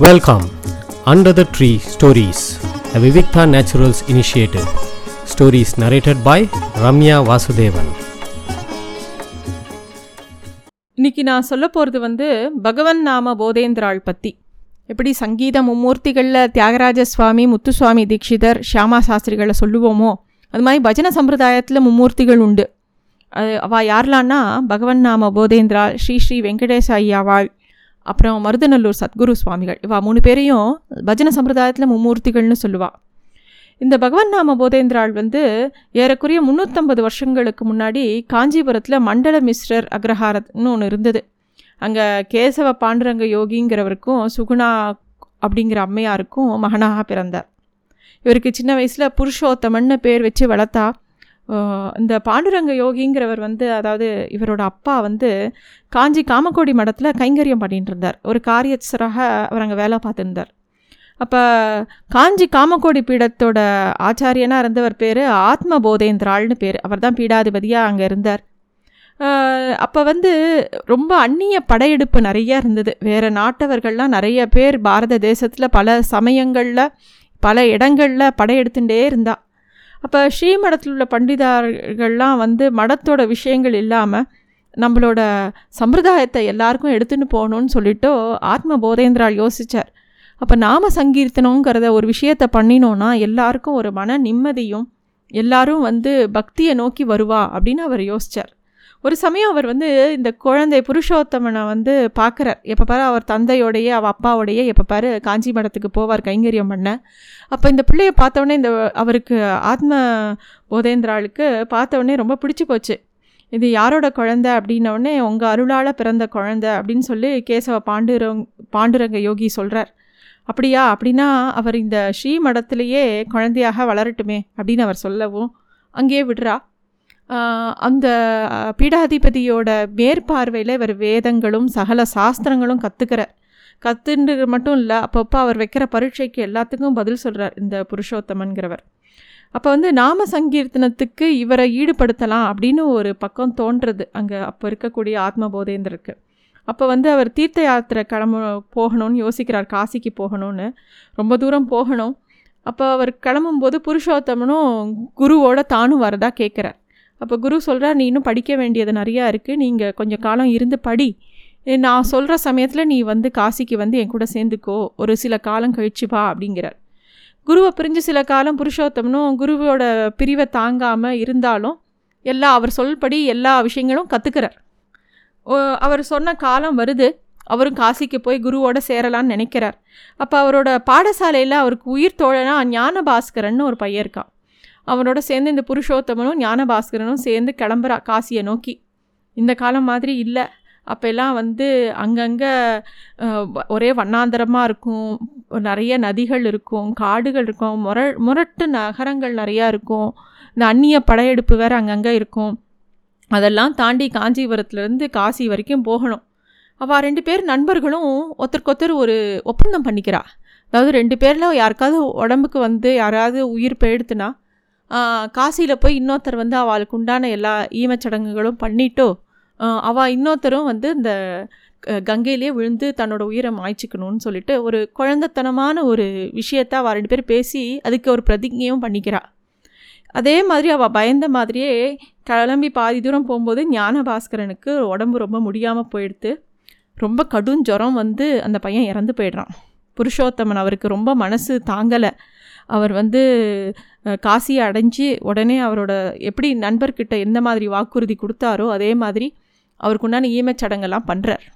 Welcome under the tree stories the Vivikta naturals initiative stories narrated by Ramya Vasudevan இன்னைக்கு நான் சொல்ல போகிறது வந்து பகவன் நாம போதேந்திராள் பற்றி எப்படி சங்கீத மும்மூர்த்திகளில் தியாகராஜ சுவாமி முத்துசுவாமி தீட்சிதர் ஷியாமா சாஸ்திரிகளை சொல்லுவோமோ அது மாதிரி பஜன சம்பிரதாயத்தில் மும்மூர்த்திகள் உண்டு. அது அவள் யாரெல்லாம்னா பகவன் நாம போதேந்திரா ஸ்ரீ ஸ்ரீ வெங்கடேச ஐயாவாள் அப்புறம் மருதநல்லூர் சத்குரு சுவாமிகள். இவா மூணு பேரையும் பஜன சம்பிரதாயத்தில் மும்மூர்த்திகள்னு சொல்லுவாள் இந்த பகவன் நாம போதேந்திராள் வந்து ஏறக்குறைய முந்நூற்றம்பது வருஷங்களுக்கு முன்னாடி காஞ்சிபுரத்தில் மண்டல மிஸ்ரர் அக்ரஹாரத்னு ஒன்று இருந்தது. அங்கே கேசவ பாண்டுரங்க யோகிங்கிறவருக்கும் சுகுணா அப்படிங்கிற அம்மையாருக்கும் மகனாக பிறந்தார். இவருக்கு சின்ன வயசில் புருஷோத்தமன்னு பேர் வச்சு வளர்த்தா. இந்த பாண்டுரங்க யோகிங்கிறவர் வந்து அதாவது இவரோட அப்பா வந்து காஞ்சி காமக்கோடி மடத்தில் கைங்கரியம் பண்ணிட்டு இருந்தார் ஒரு காரியச்சராக அவர் அங்கே வேலை பார்த்துருந்தார். அப்போ காஞ்சி காமக்கோடி பீடத்தோட ஆச்சாரியனாக இருந்தவர் பேர் ஆத்ம போதேந்திராள்னு பேர். அவர் தான் பீடாதிபதியாக அங்கே இருந்தார். அப்போ வந்து ரொம்ப அந்நிய படையெடுப்பு நிறைய இருந்தது. வேறு நாட்டவர்கள்லாம் நிறைய பேர் பாரத தேசத்தில் பல சமயங்களில் பல இடங்களில் படையெடுத்துட்டே இருந்தாள் அப்போ ஸ்ரீமடத்தில் உள்ள பண்டிதார்கள்லாம் வந்து மடத்தோட விஷயங்கள் இல்லாமல் நம்மளோட சம்பிரதாயத்தை எல்லாருக்கும் எடுத்துன்னு போகணும்னு சொல்லிட்டு ஆத்ம போதேந்திரால் யோசித்தார் அப்போ நாம சங்கீர்த்தனங்கிறத ஒரு விஷயத்தை பண்ணினோன்னா எல்லாருக்கும் ஒரு மன நிம்மதியும் எல்லாரும் வந்து பக்தியை நோக்கி வருவா அப்படின்னு அவர் யோசித்தார் ஒரு சமயம் அவர் வந்து இந்த குழந்தை புருஷோத்தமனை வந்து பார்க்குறார். எப்போ பாரு அவர் தந்தையோடையே அவள் அப்பாவோடையே எப்போ பாரு காஞ்சி மடத்துக்கு போவார் கைங்கரியம் பண்ண. அப்போ இந்த பிள்ளையை பார்த்தோன்னே இந்த அவருக்கு ஆத்ம போதேந்திராளுக்கு பார்த்தோன்னே ரொம்ப பிடிச்சி போச்சு. இது யாரோட குழந்தை அப்படின்னோடனே உங்கள் அருளால் பிறந்த குழந்தை அப்படின்னு சொல்லி கேசவ பாண்டுரங் பாண்டுரங்க யோகி சொல்கிறார் அப்படியா? அப்படின்னா அவர் இந்த ஸ்ரீ மடத்திலேயே குழந்தையாக வளரட்டுமே அப்படின்னு அவர் சொல்லவும் அங்கேயே விடுறா. அந்த பீடாதிபதியோட மேற்பார்வையில் இவர் வேதங்களும் சகல சாஸ்திரங்களும் கற்றுக்கிறார் கற்றுன்னு மட்டும் இல்லை அப்பப்போ அவர் வைக்கிற பரீட்சைக்கு எல்லாத்துக்கும் பதில் சொல்கிறார் இந்த புருஷோத்தமன்கிறவர். அப்போ வந்து நாம சங்கீர்த்தனத்துக்கு இவரை ஈடுபடுத்தலாம் அப்படின்னு ஒரு பக்கம் தோன்றுறது அங்கே அப்போ இருக்கக்கூடிய ஆத்ம போதேந்திரருக்கு அப்போ வந்து அவர் தீர்த்த யாத்திரை கிளம்ப போகணும்னு யோசிக்கிறார். காசிக்கு போகணும்னு. ரொம்ப தூரம் போகணும். அப்போ அவர் கிளம்பும்போது புருஷோத்தமனும் குருவோட தானும் வரதா கேட்குறார் அப்போ குரு சொல்கிறார் நீ இன்னும் படிக்க வேண்டியது நிறையா இருக்குது நீங்கள் கொஞ்சம் காலம் இருந்து படி. நான் சொல்கிற சமயத்தில் நீ வந்து காசிக்கு வந்து என் கூட சேர்ந்துக்கோ. ஒரு சில காலம் கழிச்சு வா அப்படிங்கிறார். குருவை பிரிஞ்சு சில காலம் புருஷோத்தமனும் குருவோட பிரிவை தாங்காமல் இருந்தாலும் எல்லா அவர் சொல்படி எல்லா விஷயங்களும் கற்றுக்கிறார் அவர் சொன்ன காலம் வருது. அவரும் காசிக்கு போய் குருவோட சேரலான்னு நினைக்கிறார். அப்போ அவரோட பாடசாலையில் அவருக்கு உயிர் தோழனா ஞான பாஸ்கரன் ஒரு பையன் இருக்கான். அவனோட சேர்ந்து இந்த புருஷோத்தமனும் ஞானபாஸ்கரனும் சேர்ந்து கிளம்புறா காசியை நோக்கி. இந்த காலம் மாதிரி இல்லை. அப்போல்லாம் வந்து அங்கங்கே ஒரே வண்ணாந்தரமாக இருக்கும். நிறைய நதிகள் இருக்கும் காடுகள் இருக்கும் முர முரட்டு நகரங்கள் நிறையா இருக்கும். இந்த அந்நிய படையெடுப்பு வேறு அங்கங்கே இருக்கும். அதெல்லாம் தாண்டி காஞ்சிபுரத்துலேருந்து காசி வரைக்கும் போகணும். அவள் ரெண்டு பேர் நண்பர்களும் ஒருத்தருக்கொத்தர் ஒரு ஒப்பந்தம் பண்ணிக்கிறா. அதாவது ரெண்டு பேரில் யாருக்காவது உடம்புக்கு வந்து யாராவது உயிர் போயிடுத்துனா காசியில் போய் இன்னொருத்தர் வந்து அவளுக்கு உண்டான எல்லா ஈமச்சடங்குகளும் பண்ணிட்டோ அவள் இன்னொருத்தரும் வந்து இந்த கங்கையிலே விழுந்து தன்னோட உயிரை மாய்ச்சிக்கணும்னு சொல்லிட்டு ஒரு குழந்தைத்தனமான ஒரு விஷயத்த அவள் ரெண்டு பேர் பேசி அதுக்கு ஒரு பிரதிஜையும் பண்ணிக்கிறாள் அதே மாதிரி அவள் பயந்த மாதிரியே கிளம்பி பாதி தூரம் போகும்போது ஞானபாஸ்கரனுக்கு உடம்பு ரொம்ப முடியாமல் போயிடுத்து ரொம்ப கடும் ஜுரம் வந்து அந்த பையன் இறந்து போயிடுறான். புருஷோத்தமன் அவருக்கு ரொம்ப மனசு தாங்கலை. அவர் வந்து காசியை அடைஞ்சு உடனே அவரோட எப்படி நண்பர்கிட்ட எந்த மாதிரி வாக்குறுதி கொடுத்தாரோ அதே மாதிரி அவருக்கு உண்டான ஈமச்சடங்கெல்லாம் பண்ணுறார்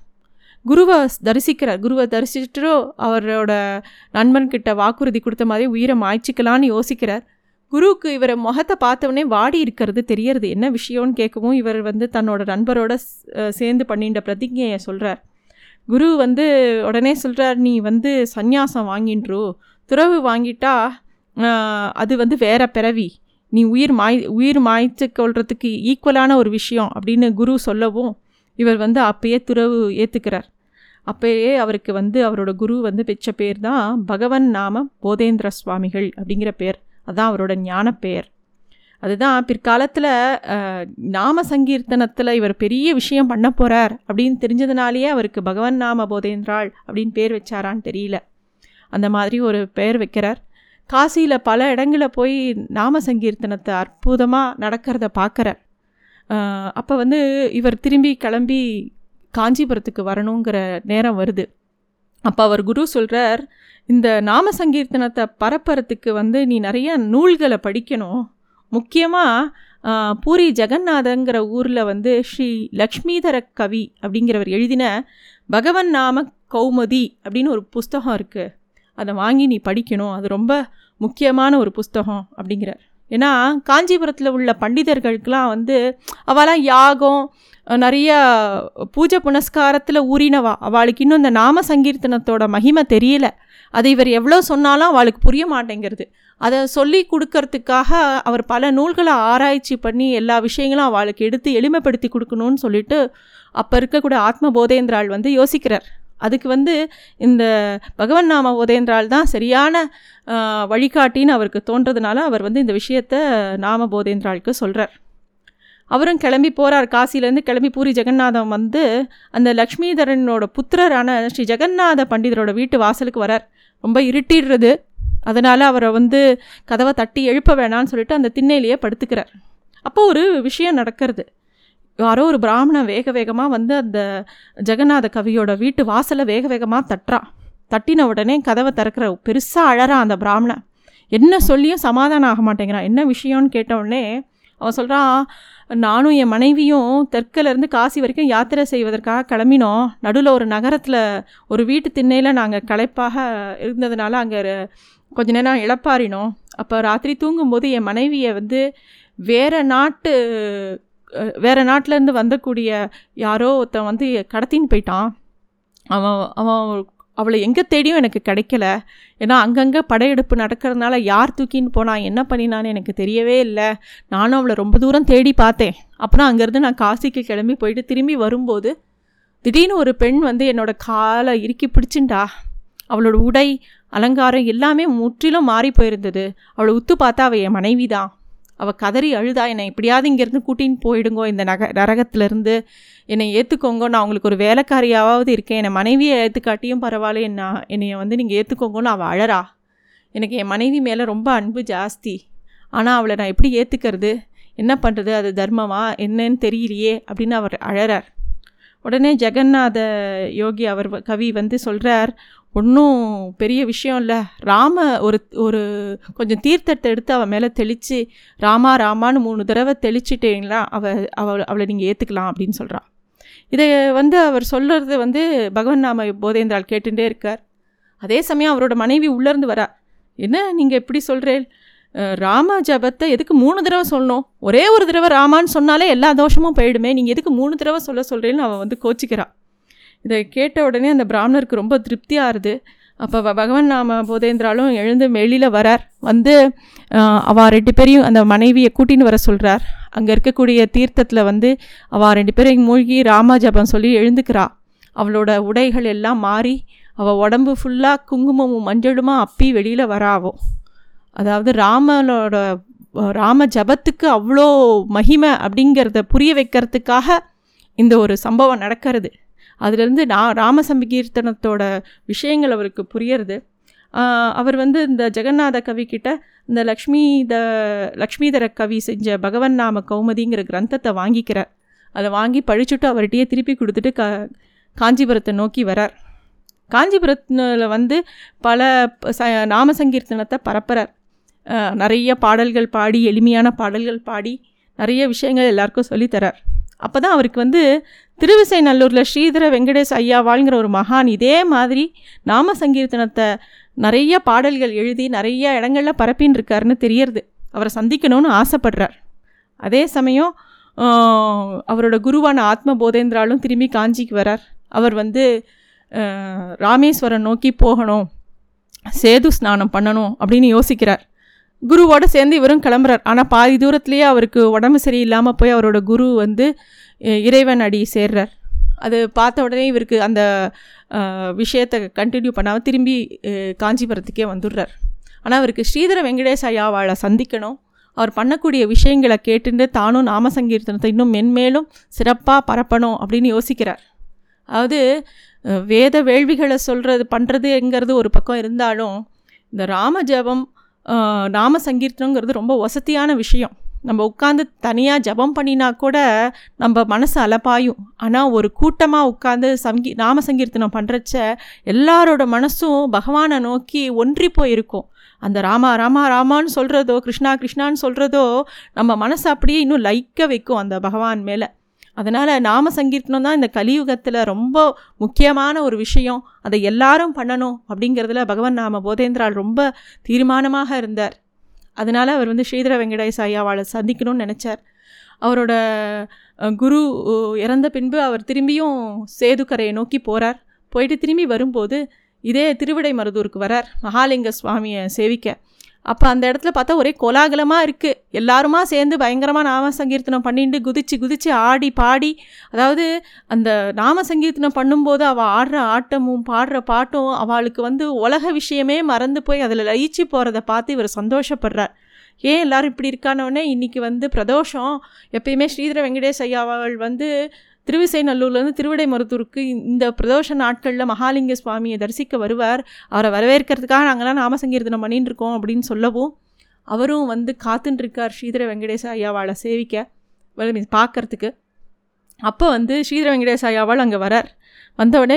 குருவை தரிசிக்கிறார். குருவை தரிசிச்சிட்டோ அவரோட நண்பன்கிட்ட வாக்குறுதி கொடுத்த மாதிரி உயிரை மாய்ச்சிக்கலான்னு யோசிக்கிறார். குருவுக்கு இவரை முகத்தை பார்த்தவொடனே வாடி இருக்கிறது தெரியறது. என்ன விஷயம்னு கேட்கவும் இவர் வந்து தன்னோட நண்பரோட சேர்ந்து பண்ணின்ற பிரதிஜையை சொல்கிறார் குரு வந்து உடனே சொல்கிறார் நீ வந்து சந்நியாசம் வாங்கின்றோ. துறவு வாங்கிட்டா அது வந்து வேற பிறவி. நீ உயிர் மாய் உயிர் மாய்த்து கொள்றதுக்கு ஈக்குவலான ஒரு விஷயம் அப்படின்னு குரு சொல்லவும் இவர் வந்து அப்பயே துறவு ஏற்றுக்கிறார் அப்பயே அவருக்கு வந்து அவரோட குரு வந்து பெற்ற பேர் தான் பகவன் நாம போதேந்திர சுவாமிகள் அப்படிங்கிற பேர். அதுதான் அவரோட ஞான பெயர் அதுதான் பிற்காலத்தில் நாம சங்கீர்த்தனத்தில் இவர் பெரிய விஷயம் பண்ண போகிறார் அப்படின்னு தெரிஞ்சதுனாலேயே அவருக்கு பகவன் நாம போதேந்திராள் அப்படின்னு பேர் வச்சாரான்னு தெரியல. அந்த மாதிரி ஒரு பெயர் வைக்கிறார். காசியில் பல இடங்களில் போய் நாம சங்கீர்த்தனத்தை அற்புதமாக நடக்கிறத பார்க்குறார் அப்போ வந்து இவர் திரும்பி கிளம்பி காஞ்சிபுரத்துக்கு வரணுங்கிற நேரம் வருது. அப்போ அவர் குரு சொல்கிறார் இந்த நாம சங்கீர்த்தனத்தை பரப்புறத்துக்கு வந்து நீ நிறைய நூல்களை படிக்கணும். முக்கியமாக பூரி ஜெகநாதங்கிற ஊரில் வந்து ஸ்ரீ லக்ஷ்மீதர கவி அப்படிங்கிறவர் எழுதின பகவன் நாம கௌமதி அப்படின்னு ஒரு புஸ்தகம் இருக்குது அதை வாங்கி நீ படிக்கணும். அது ரொம்ப முக்கியமான ஒரு புஸ்தகம் அப்படிங்கிறார். ஏன்னா காஞ்சிபுரத்தில் உள்ள பண்டிதர்களுக்கெலாம் வந்து அவளாம் யாகம் நிறைய பூஜை புனஸ்காரத்தில் ஊறினவா. அவளுக்கு இன்னும் இந்த நாம சங்கீர்த்தனத்தோட மகிமை தெரியல. அதை இவர் எவ்வளோ சொன்னாலும் அவளுக்கு புரிய மாட்டேங்கிறது. அதை சொல்லி கொடுக்கறதுக்காக அவர் பல நூல்களை ஆராய்ச்சி பண்ணி எல்லா விஷயங்களும் அவளுக்கு எடுத்து எளிமைப்படுத்தி கொடுக்கணும்னு சொல்லிட்டு அப்போ இருக்கக்கூடிய ஆத்ம போதேந்திராள் வந்து யோசிக்கிறார். அதுக்கு வந்து இந்த பகவன் நாம போதேந்திரால் தான் சரியான வழிகாட்டின்னு அவருக்கு தோன்றதுனால அவர் வந்து இந்த விஷயத்த நாம போதேந்திராளுக்கு சொல்கிறார் அவரும் கிளம்பி போகிறார் காசிலேருந்து கிளம்பி பூரி ஜெகநாதம் வந்து அந்த லக்ஷ்மிதரனோட புத்திரரான ஸ்ரீ ஜெகநாத பண்டிதரோட வீட்டு வாசலுக்கு வரார். ரொம்ப இருட்டிடுறது. அதனால் அவரை வந்து கதவை தட்டி எழுப்ப வேணான்னு சொல்லிட்டு அந்த திண்ணையிலேயே படுத்துக்கிறார். அப்போது ஒரு விஷயம் நடக்கிறது. யாரோ ஒரு பிராமணன் வேக வேகமாக வந்து அந்த ஜெகநாத கவியோட வீட்டு வாசலை வேக வேகமாக தட்டுறான் தட்டின உடனே கதவை திறக்கிற பெருசாக அழறான் அந்த பிராமணன். என்ன சொல்லியும் சமாதானம் ஆக மாட்டேங்கிறான் என்ன விஷயம்னு கேட்டவுடனே அவன் சொல்கிறான் நானும் என் மனைவியும் தெற்கிலேருந்து காசி வரைக்கும் யாத்திரை செய்வதற்காக கிளம்பினோம். நடுவில் ஒரு நகரத்தில் ஒரு வீட்டு திண்ணையில் நாங்கள் களைப்பாக இருந்ததுனால அங்கே கொஞ்ச நேரம் இழப்பாரினோம் அப்போ ராத்திரி தூங்கும்போது என் மனைவியை வந்து வேறு நாட்டு வேறு நாட்டிலேருந்து வந்தக்கூடிய யாரோ ஒருத்தன் வந்து கடத்தின்னு போயிட்டான். அவன் அவன் அவளை எங்கே தேடியும் எனக்கு கிடைக்கல. ஏன்னா அங்கங்கே படையெடுப்பு நடக்கிறதுனால யார் தூக்கின்னு போனான் என்ன பண்ணினான்னு எனக்கு தெரியவே இல்லை. நானும் அவளை ரொம்ப தூரம் தேடி பார்த்தேன். அப்புறம் அங்கேருந்து நான் காசிக்கு கிளம்பி போயிட்டு திரும்பி வரும்போது திடீர்னு ஒரு பெண் வந்து என்னோடய காலை இறுக்கி பிடிச்சிண்டா. அவளோட உடை அலங்காரம் எல்லாமே முற்றிலும் மாறி போயிருந்தது. அவளை உத்து பார்த்தா அவள் என் மனைவி தான் அவள் கதறி அழுதா என்னை எப்படியாவது இங்கேருந்து கூட்டின்னு போயிடுங்கோ இந்த நக நரகத்துலேருந்து. என்னை ஏற்றுக்கோங்க நான் அவங்களுக்கு ஒரு வேலைக்காரியாவது இருக்கேன். என்னை மனைவியை ஏற்றுக்காட்டியும் பரவாயில்ல. என்ன என்னைய வந்து நீங்கள் ஏற்றுக்கோங்கன்னு அவள் அழறா. எனக்கு என் மனைவி மேலே ரொம்ப அன்பு ஜாஸ்தி. ஆனால் அவளை நான் எப்படி ஏற்றுக்கிறது என்ன பண்ணுறது அது தர்மமா? என்னன்னு தெரியலையே அப்படின்னு அவர் அழறார். உடனே ஜெகநாத யோகி அவர் கவி வந்து சொல்கிறார் ஒன்றும் பெரிய விஷயம் இல்லை. ராம ஒரு ஒரு கொஞ்சம் தீர்த்தத்தை எடுத்து அவள் மேலே தெளித்து ராமா ராமான்னு மூணு தடவை தெளிச்சிட்டீங்களா? அவள் அவள் அவளை நீங்கள் ஏற்றுக்கலாம் அப்படின்னு சொல்கிறான் இதை வந்து அவர் சொல்கிறது வந்து பகவன் நாம போதேந்திரால் கேட்டுகிட்டே இருக்கார். அதே சமயம் அவரோட மனைவி உள்ளேருந்து வரா. என்ன நீங்கள் எப்படி சொல்கிறேன் ராம ஜபத்தை எதுக்கு மூணு தடவை சொல்லணும்? ஒரே ஒரு தடவை ராமான்னு சொன்னாலே எல்லா தோஷமும் போயிடுமே. நீங்கள் எதுக்கு மூணு தடவை சொல்ல சொல்கிறேன்னு அவன் வந்து கோச்சிக்கிறான் இதை கேட்ட உடனே அந்த பிராமணருக்கு ரொம்ப திருப்தியாக இருது அப்போ பகவான் நாம போதேந்திராலும் எழுந்து வெளியில் வரார். வந்து அவள் ரெண்டு பேரையும் அந்த மனைவியை கூட்டின்னு வர சொல்கிறார் அங்கே இருக்கக்கூடிய தீர்த்தத்தில் வந்து அவள் ரெண்டு பேரையும் மூழ்கி ராமா ஜபம் சொல்லி எழுந்துக்கிறா. அவளோட உடைகள் எல்லாம் மாறி அவள் உடம்பு ஃபுல்லாக குங்குமமும் மஞ்சளுமா அப்பி வெளியில் வராவோ. அதாவது ராமனோட ராம ஜபத்துக்கு அவ்வளோ மகிமை அப்படிங்கிறத புரிய வைக்கிறதுக்காக இந்த ஒரு சம்பவம் நடக்கிறது. அதுலேருந்து நான் ராமசம்பகீர்த்தனத்தோட விஷயங்கள் அவருக்கு புரியறது. அவர் வந்து இந்த ஜெகநாத கவி கிட்ட இந்த லக்ஷ்மி த லக்ஷ்மிதர கவி செஞ்ச பகவன் நாம கௌமதிங்கிற கிரந்தத்தை வாங்கிக்கிறார் அதை வாங்கி பழிச்சுட்டு அவர்கிட்டயே திருப்பி கொடுத்துட்டு க காஞ்சிபுரத்தை நோக்கி வரார். காஞ்சிபுரத்தில் வந்து பல ச நாம சங்கீர்த்தனத்தை பரப்புறார் நிறைய பாடல்கள் பாடி எளிமையான பாடல்கள் பாடி நிறைய விஷயங்கள் எல்லாருக்கும் சொல்லித்தரார். அப்போ தான் அவருக்கு வந்து திருவிசைநல்லூரில் ஸ்ரீதர வெங்கடேஷ் ஐயா வாழ்கிற ஒரு மகான். இதே மாதிரி நாம சங்கீர்த்தனத்தை நிறைய பாடல்கள் எழுதி நிறைய இடங்களில் பரப்பின்னு இருக்காருன்னு தெரியறது. அவரை சந்திக்கணும்னு ஆசைப்படுறார். அதே சமயம் அவரோட குருவான ஆத்ம போதேந்திராலும் திரும்பி காஞ்சிக்கு வரார். அவர் வந்து ராமேஸ்வரம் நோக்கி போகணும் சேது ஸ்நானம் பண்ணணும் அப்படின்னு யோசிக்கிறார். குருவோடு சேர்ந்து இவரும் கிளம்புறார். ஆனால் பாதி தூரத்துலேயே அவருக்கு உடம்பு சரியில்லாமல் போய் அவரோட குரு வந்து இறைவன் அடி சேர்றார். அது பார்த்த உடனே இவருக்கு அந்த விஷயத்தை கண்டினியூ பண்ணாமல் திரும்பி காஞ்சிபுரத்துக்கே வந்துடுறார். ஆனால் அவருக்கு ஸ்ரீதர வெங்கடேஷ் சந்திக்கணும். அவர் பண்ணக்கூடிய விஷயங்களை கேட்டுட்டு தானும் நாம சங்கீர்த்தனத்தை இன்னும் மென்மேலும் சிறப்பாக பரப்பணும் அப்படின்னு யோசிக்கிறார். அதாவது வேத வேள்விகளை சொல்கிறது பண்ணுறதுங்கிறது ஒரு பக்கம் இருந்தாலும் இந்த ராம ஜபம் நாம சங்கீர்த்தனங்கிறது ரொம்ப வசதியான விஷயம். நம்ம உட்காந்து தனியாக ஜபம் பண்ணினா கூட நம்ம மனசு அலப்பாயும். ஆனால் ஒரு கூட்டமாக உட்காந்து சங்கி நாம சங்கீர்த்தனம் பண்ணுறச்ச எல்லாரோட மனசும் பகவானை நோக்கி ஒன்றி போயிருக்கும். அந்த ராமா ராமா ராமான்னு சொல்கிறதோ கிருஷ்ணா கிருஷ்ணான்னு சொல்கிறதோ நம்ம மனசை அப்படியே இன்னும் லைக்க வைக்கும் அந்த பகவான் மேலே. அதனால் நாம சங்கீர்த்தனம் தான் இந்த கலியுகத்தில் ரொம்ப முக்கியமான ஒரு விஷயம். அதை எல்லாரும் பண்ணணும் அப்படிங்கிறதுல பகவான் நாம போதேந்திரால் ரொம்ப தீர்மானமாக இருந்தார். அதனால் அவர் வந்து ஸ்ரீதர வெங்கடேச ஐயாவாளை சந்திக்கணும்னு நினச்சார். அவரோட குரு இறந்த பின்பு அவர் திரும்பியும் சேதுக்கரையை நோக்கி போகிறார் போயிட்டு திரும்பி வரும்போது இதே திருவிடை மருதூருக்கு வரார். மகாலிங்க சுவாமியை சேவிக்க. அப்போ அந்த இடத்துல பார்த்தா ஒரே கோலாகலமாக இருக்குது எல்லாருமா சேர்ந்து பயங்கரமாக நாம சங்கீர்த்தனம் பண்ணிட்டு குதிச்சு குதிச்சு ஆடி பாடி அதாவது அந்த நாம சங்கீர்த்தனம் பண்ணும்போது அவள் ஆடுற ஆட்டமும் பாடுற பாட்டும் அவளுக்கு வந்து உலக விஷயமே மறந்து போய் அதில் லயிச்சு போகிறத பார்த்து இவர் சந்தோஷப்படுறார். ஏன் எல்லாரும் இப்படி இருக்கானோடனே இன்றைக்கி வந்து பிரதோஷம். எப்பயுமே ஸ்ரீதர வெங்கடேஷ் ஐயா அவள் வந்து திருவிசைநல்லூர்லேருந்து திருவிடை மருத்தூருக்கு இந்த பிரதோஷ நாட்களில் மகாலிங்க சுவாமியை தரிசிக்க வருவார். அவரை வரவேற்கிறதுக்காக நாங்கள்லாம் நாம சங்கீர்த்தனம் பண்ணிட்டு இருக்கோம் அப்படின்னு சொல்லவும் அவரும் வந்து காத்துட்டுருக்கார் ஸ்ரீதர வெங்கடேச ஐயாவாளை சேவிக்க பார்க்கறதுக்கு. அப்போ வந்து ஸ்ரீதர வெங்கடேச ஐயாவால் அங்கே வரார். வந்தவுடனே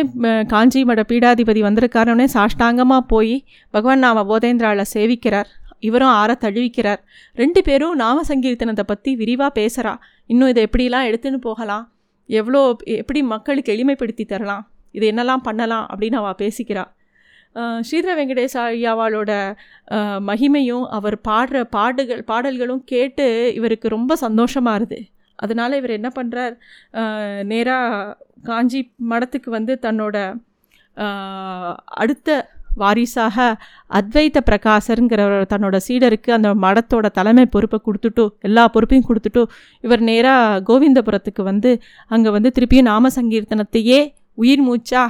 காஞ்சி மட பீடாதிபதி வந்திருக்காரவுடனே சாஷ்டாங்கமாக போய் பகவான் நாம போதேந்திராவை சேவிக்கிறார். இவரும் ஆற தழுவிக்கிறார். ரெண்டு பேரும் நாம சங்கீர்த்தனத்தை பற்றி விரிவாக பேசுகிறா இன்னும் இதை எப்படிலாம் எடுத்துன்னு போகலாம்? எவ்வளோ எப்படி மக்களுக்கு எளிமைப்படுத்தி தரலாம்? இது என்னெல்லாம் பண்ணலாம் அப்படின்னு அவள் பேசிக்கிறாள் ஸ்ரீதர வெங்கடேச ஐயாவாளோட மகிமையும் அவர் பாடுற பாடுகள் பாடல்களும் கேட்டு இவருக்கு ரொம்ப சந்தோஷமாக இருது. அதனால் இவர் என்ன பண்ணுறார் நேராக காஞ்சி மடத்துக்கு வந்து தன்னோட அடுத்த வாரிசாக அத்வைத பிரகாசருங்கிற தன்னோட சீடருக்கு அந்த மடத்தோட தலைமை பொறுப்பை கொடுத்துட்டு எல்லா பொறுப்பையும் கொடுத்துட்டு இவர் நேராக கோவிந்தபுரத்துக்கு வந்து அங்கே வந்து திருப்பியும் நாம சங்கீர்த்தனத்தையே உயிர் மூச்சா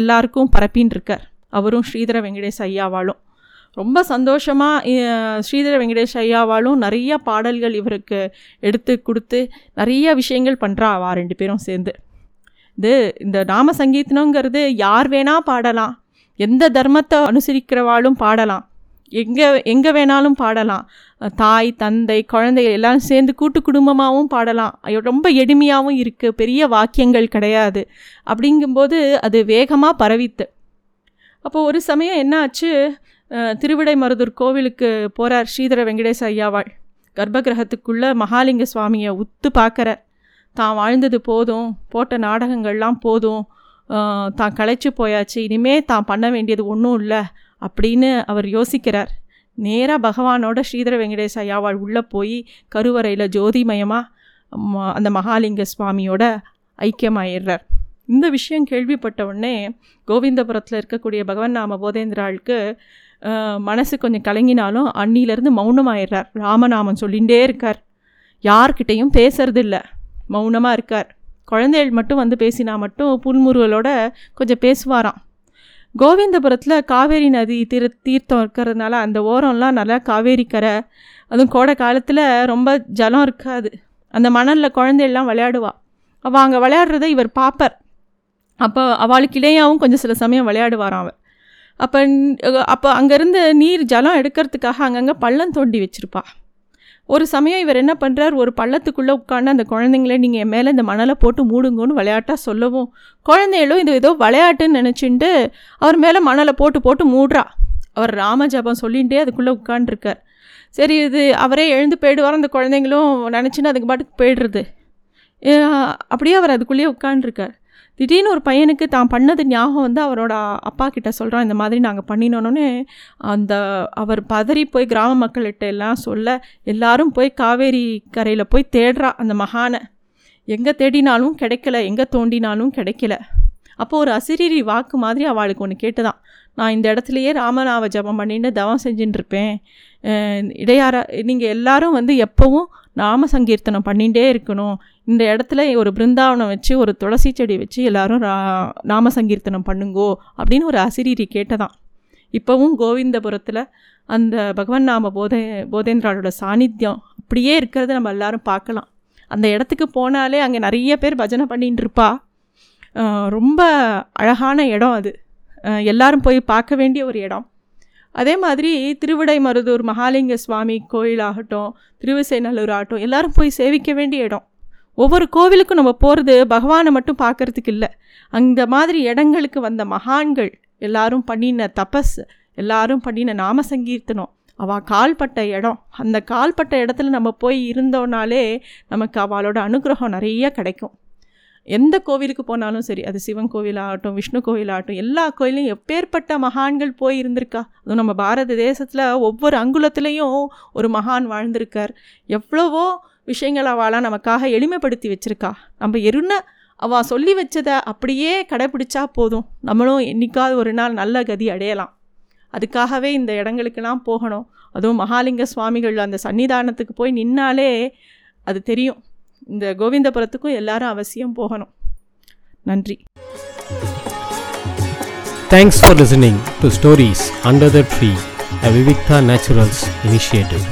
எல்லாருக்கும் பரப்பின்னு இருக்கார் அவரும் ஸ்ரீதர வெங்கடேஷ் ஐயாவாலும். ரொம்ப சந்தோஷமாக ஸ்ரீதர வெங்கடேஷ் ஐயாவாலும் நிறைய பாடல்கள் இவருக்கு எடுத்து கொடுத்து நிறைய விஷயங்கள் பண்ணுறா அவா ரெண்டு பேரும் சேர்ந்து. இது இந்த நாம சங்கீர்த்தனங்கிறது யார் வேணால் பாடலாம். எந்த தர்மத்தை அனுசரிக்கிறவாளும் பாடலாம். எங்கே எங்கே வேணாலும் பாடலாம். தாய் தந்தை குழந்தைகள் எல்லாம் சேர்ந்து கூட்டு குடும்பமாகவும் பாடலாம். ஐயோ, ரொம்ப எளிமையாகவும் இருக்குது பெரிய வாக்கியங்கள் கிடையாது. அப்படிங்கும்போது அது வேகமாக பரவித்து. அப்போது ஒரு சமயம் என்ன ஆச்சு அஹ், திருவிடைமருதூர் கோவிலுக்கு போகிறார் ஸ்ரீதர வெங்கடேச ஐயாவாள். கர்ப்பகிரகத்துக்குள்ளே மகாலிங்க சுவாமியை உத்து பார்க்குற. தான் வாழ்ந்தது போதும். போட்ட நாடகங்கள்லாம் போதும். தான் களைச்சி போயாச்சு இனிமே தான் பண்ண வேண்டியது ஒன்றும் இல்லை அப்படின்னு அவர் யோசிக்கிறார். நேராக பகவானோட ஸ்ரீதர வெங்கடேச ஐயாவாள் உள்ளே போய் கருவறையில் ஜோதிமயமாக அந்த மகாலிங்க சுவாமியோட ஐக்கியமாயிடுறார். இந்த விஷயம் கேள்விப்பட்ட உடனே கோவிந்தபுரத்தில் இருக்கக்கூடிய பகவன் நாம போதேந்திராளுக்கு மனசு கொஞ்சம் கலங்கினாலும் அன்னியிலேருந்து மௌனமாயிடுறார். ராமநாமம் சொல்லிகிட்டே இருக்கார். யார்கிட்டையும் பேசுறதில்ல. மௌனமாக இருக்கார். குழந்தைகள் மட்டும் வந்து பேசினா மட்டும் புன்முறுவலோட கொஞ்சம் பேசுவாராம். கோவிந்தபுரத்தில் காவேரி நதி தீர தீர்த்தம் இருக்கிறதுனால அந்த ஓரம்லாம் நல்லா காவேரி கரை. அதுவும் கோடை காலத்தில் ரொம்ப ஜலம் இருக்காது. அந்த மணலில் குழந்தையெல்லாம் விளையாடுவா. அவள் அங்கே விளையாடுறதை இவர் பார்ப்பார் அப்போ அவளுக்கு இடையாவும் கொஞ்சம் சில சமயம் விளையாடுவாராம் அவர் அப்போ அப்போ அங்கேருந்து நீர் ஜலம் எடுக்கிறதுக்காக அங்கங்கே பள்ளம் தோண்டி வச்சுருப்பாள் ஒரு சமயம் இவர் என்ன பண்ணுறார் ஒரு பள்ளத்துக்குள்ளே உட்காந்து அந்த குழந்தைங்கள நீங்கள் என் மேலே இந்த மணலை போட்டு மூடுங்கன்னு விளையாட்டாக சொல்லவும் குழந்தைகளும் இது ஏதோ விளையாட்டுன்னு நினச்சிட்டு அவர் மேலே மணலை போட்டு போட்டு மூடுறா. அவர் ராமஜபம் சொல்லிகிட்டே அதுக்குள்ளே உட்காண்டிருக்கார் சரி இது அவரே எழுந்து போயிடுவார் அந்த குழந்தைங்களும் நினச்சின்னு அதுக்கு பாட்டுக்கு போயிடுறது. அப்படியே அவர் அதுக்குள்ளேயே உட்காண்டிருக்கார் திடீர்னு ஒரு பையனுக்கு தான் பண்ணது ஞாபகம் வந்து அவரோட அப்பா கிட்ட சொல்கிறான் இந்த மாதிரி நாங்கள் பண்ணினோன்னே அந்த அவர் பதறி போய் கிராம மக்கள்கிட்ட எல்லாம் சொல்ல எல்லாரும் போய் காவேரி கரையில் போய் தேடுறா அந்த மகானை. எங்கே தேடினாலும் கிடைக்கல எங்கே தோண்டினாலும் கிடைக்கல. அப்போ ஒரு அசிரீரி வாக்கு மாதிரி அவளுக்கு ஒன்று கேட்டுதான். நான் இந்த இடத்துலையே ராமநாவ ஜபம் பண்ணிட்டு தவம் செஞ்சுட்டு இருப்பேன். இடையார நீங்கள் எல்லாரும் வந்து எப்போவும் நாம சங்கீர்த்தனம் பண்ணிகிட்டே இருக்கணும். இந்த இடத்துல ஒரு பிருந்தாவனம் வச்சு ஒரு துளசி செடி வச்சு எல்லாரும் ரா நாம சங்கீர்த்தனம் பண்ணுங்கோ அப்படின்னு ஒரு அசிரீரி கேட்டதான். இப்போவும் கோவிந்தபுரத்தில் அந்த பகவன் நாம போதே போதேந்திராவோட சாநித்தியம் அப்படியே இருக்கிறத நம்ம எல்லாரும் பார்க்கலாம். அந்த இடத்துக்கு போனாலே அங்கே நிறைய பேர் பஜனை பண்ணிகிட்டு இருப்பா ரொம்ப அழகான இடம் அது. எல்லாரும் போய் பார்க்க வேண்டிய ஒரு இடம். அதே மாதிரி திருவிடைமருதூர் மகாலிங்க சுவாமி கோயிலாகட்டும் திருவிசைநல்லூர் ஆகட்டும் எல்லாரும் போய் சேவிக்க வேண்டிய இடம். ஒவ்வொரு கோவிலுக்கும் நம்ம போகிறது பகவானை மட்டும் பார்க்கறதுக்கு இல்லை. அந்த மாதிரி இடங்களுக்கு வந்த மகான்கள் எல்லாரும் பண்ணின தபஸ் எல்லாரும் பண்ணின நாம சங்கீர்த்தனம் அவள் கால்பட்ட இடம். அந்த கால்பட்ட இடத்துல நம்ம போய் இருந்தோன்னாலே நமக்கு அவளோட அனுகிரகம் நிறைய கிடைக்கும். எந்த கோவிலுக்கு போனாலும் சரி அது சிவன் கோவிலாகட்டும் விஷ்ணு கோவிலாகட்டும் எல்லா கோயிலையும் எப்பேற்பட்ட மகான்கள் போய் இருந்திருக்கா அதுவும் நம்ம பாரத தேசத்தில் ஒவ்வொரு அங்குலத்துலேயும் ஒரு மகான் வாழ்ந்திருக்கார். எவ்வளவோ விஷயங்கள் அவளாம் நமக்காக எளிமைப்படுத்தி வச்சுருக்கா. நம்ம எருன அவள் சொல்லி வச்சதை அப்படியே கடைப்பிடிச்சா போதும். நம்மளும் என்னைக்காவது ஒரு நாள் நல்ல கதி அடையலாம். அதுக்காகவே இந்த இடங்களுக்கெல்லாம் போகணும். அதுவும் மகாலிங்க சுவாமிகள் அந்த சன்னிதானத்துக்கு போய் நின்னாலே அது தெரியும். இந்த கோவிந்தபுரத்துக்கும் எல்லாரும் அவசியம் போகணும் நன்றி thanks for listening to stories under the tree a Vivikta naturals initiative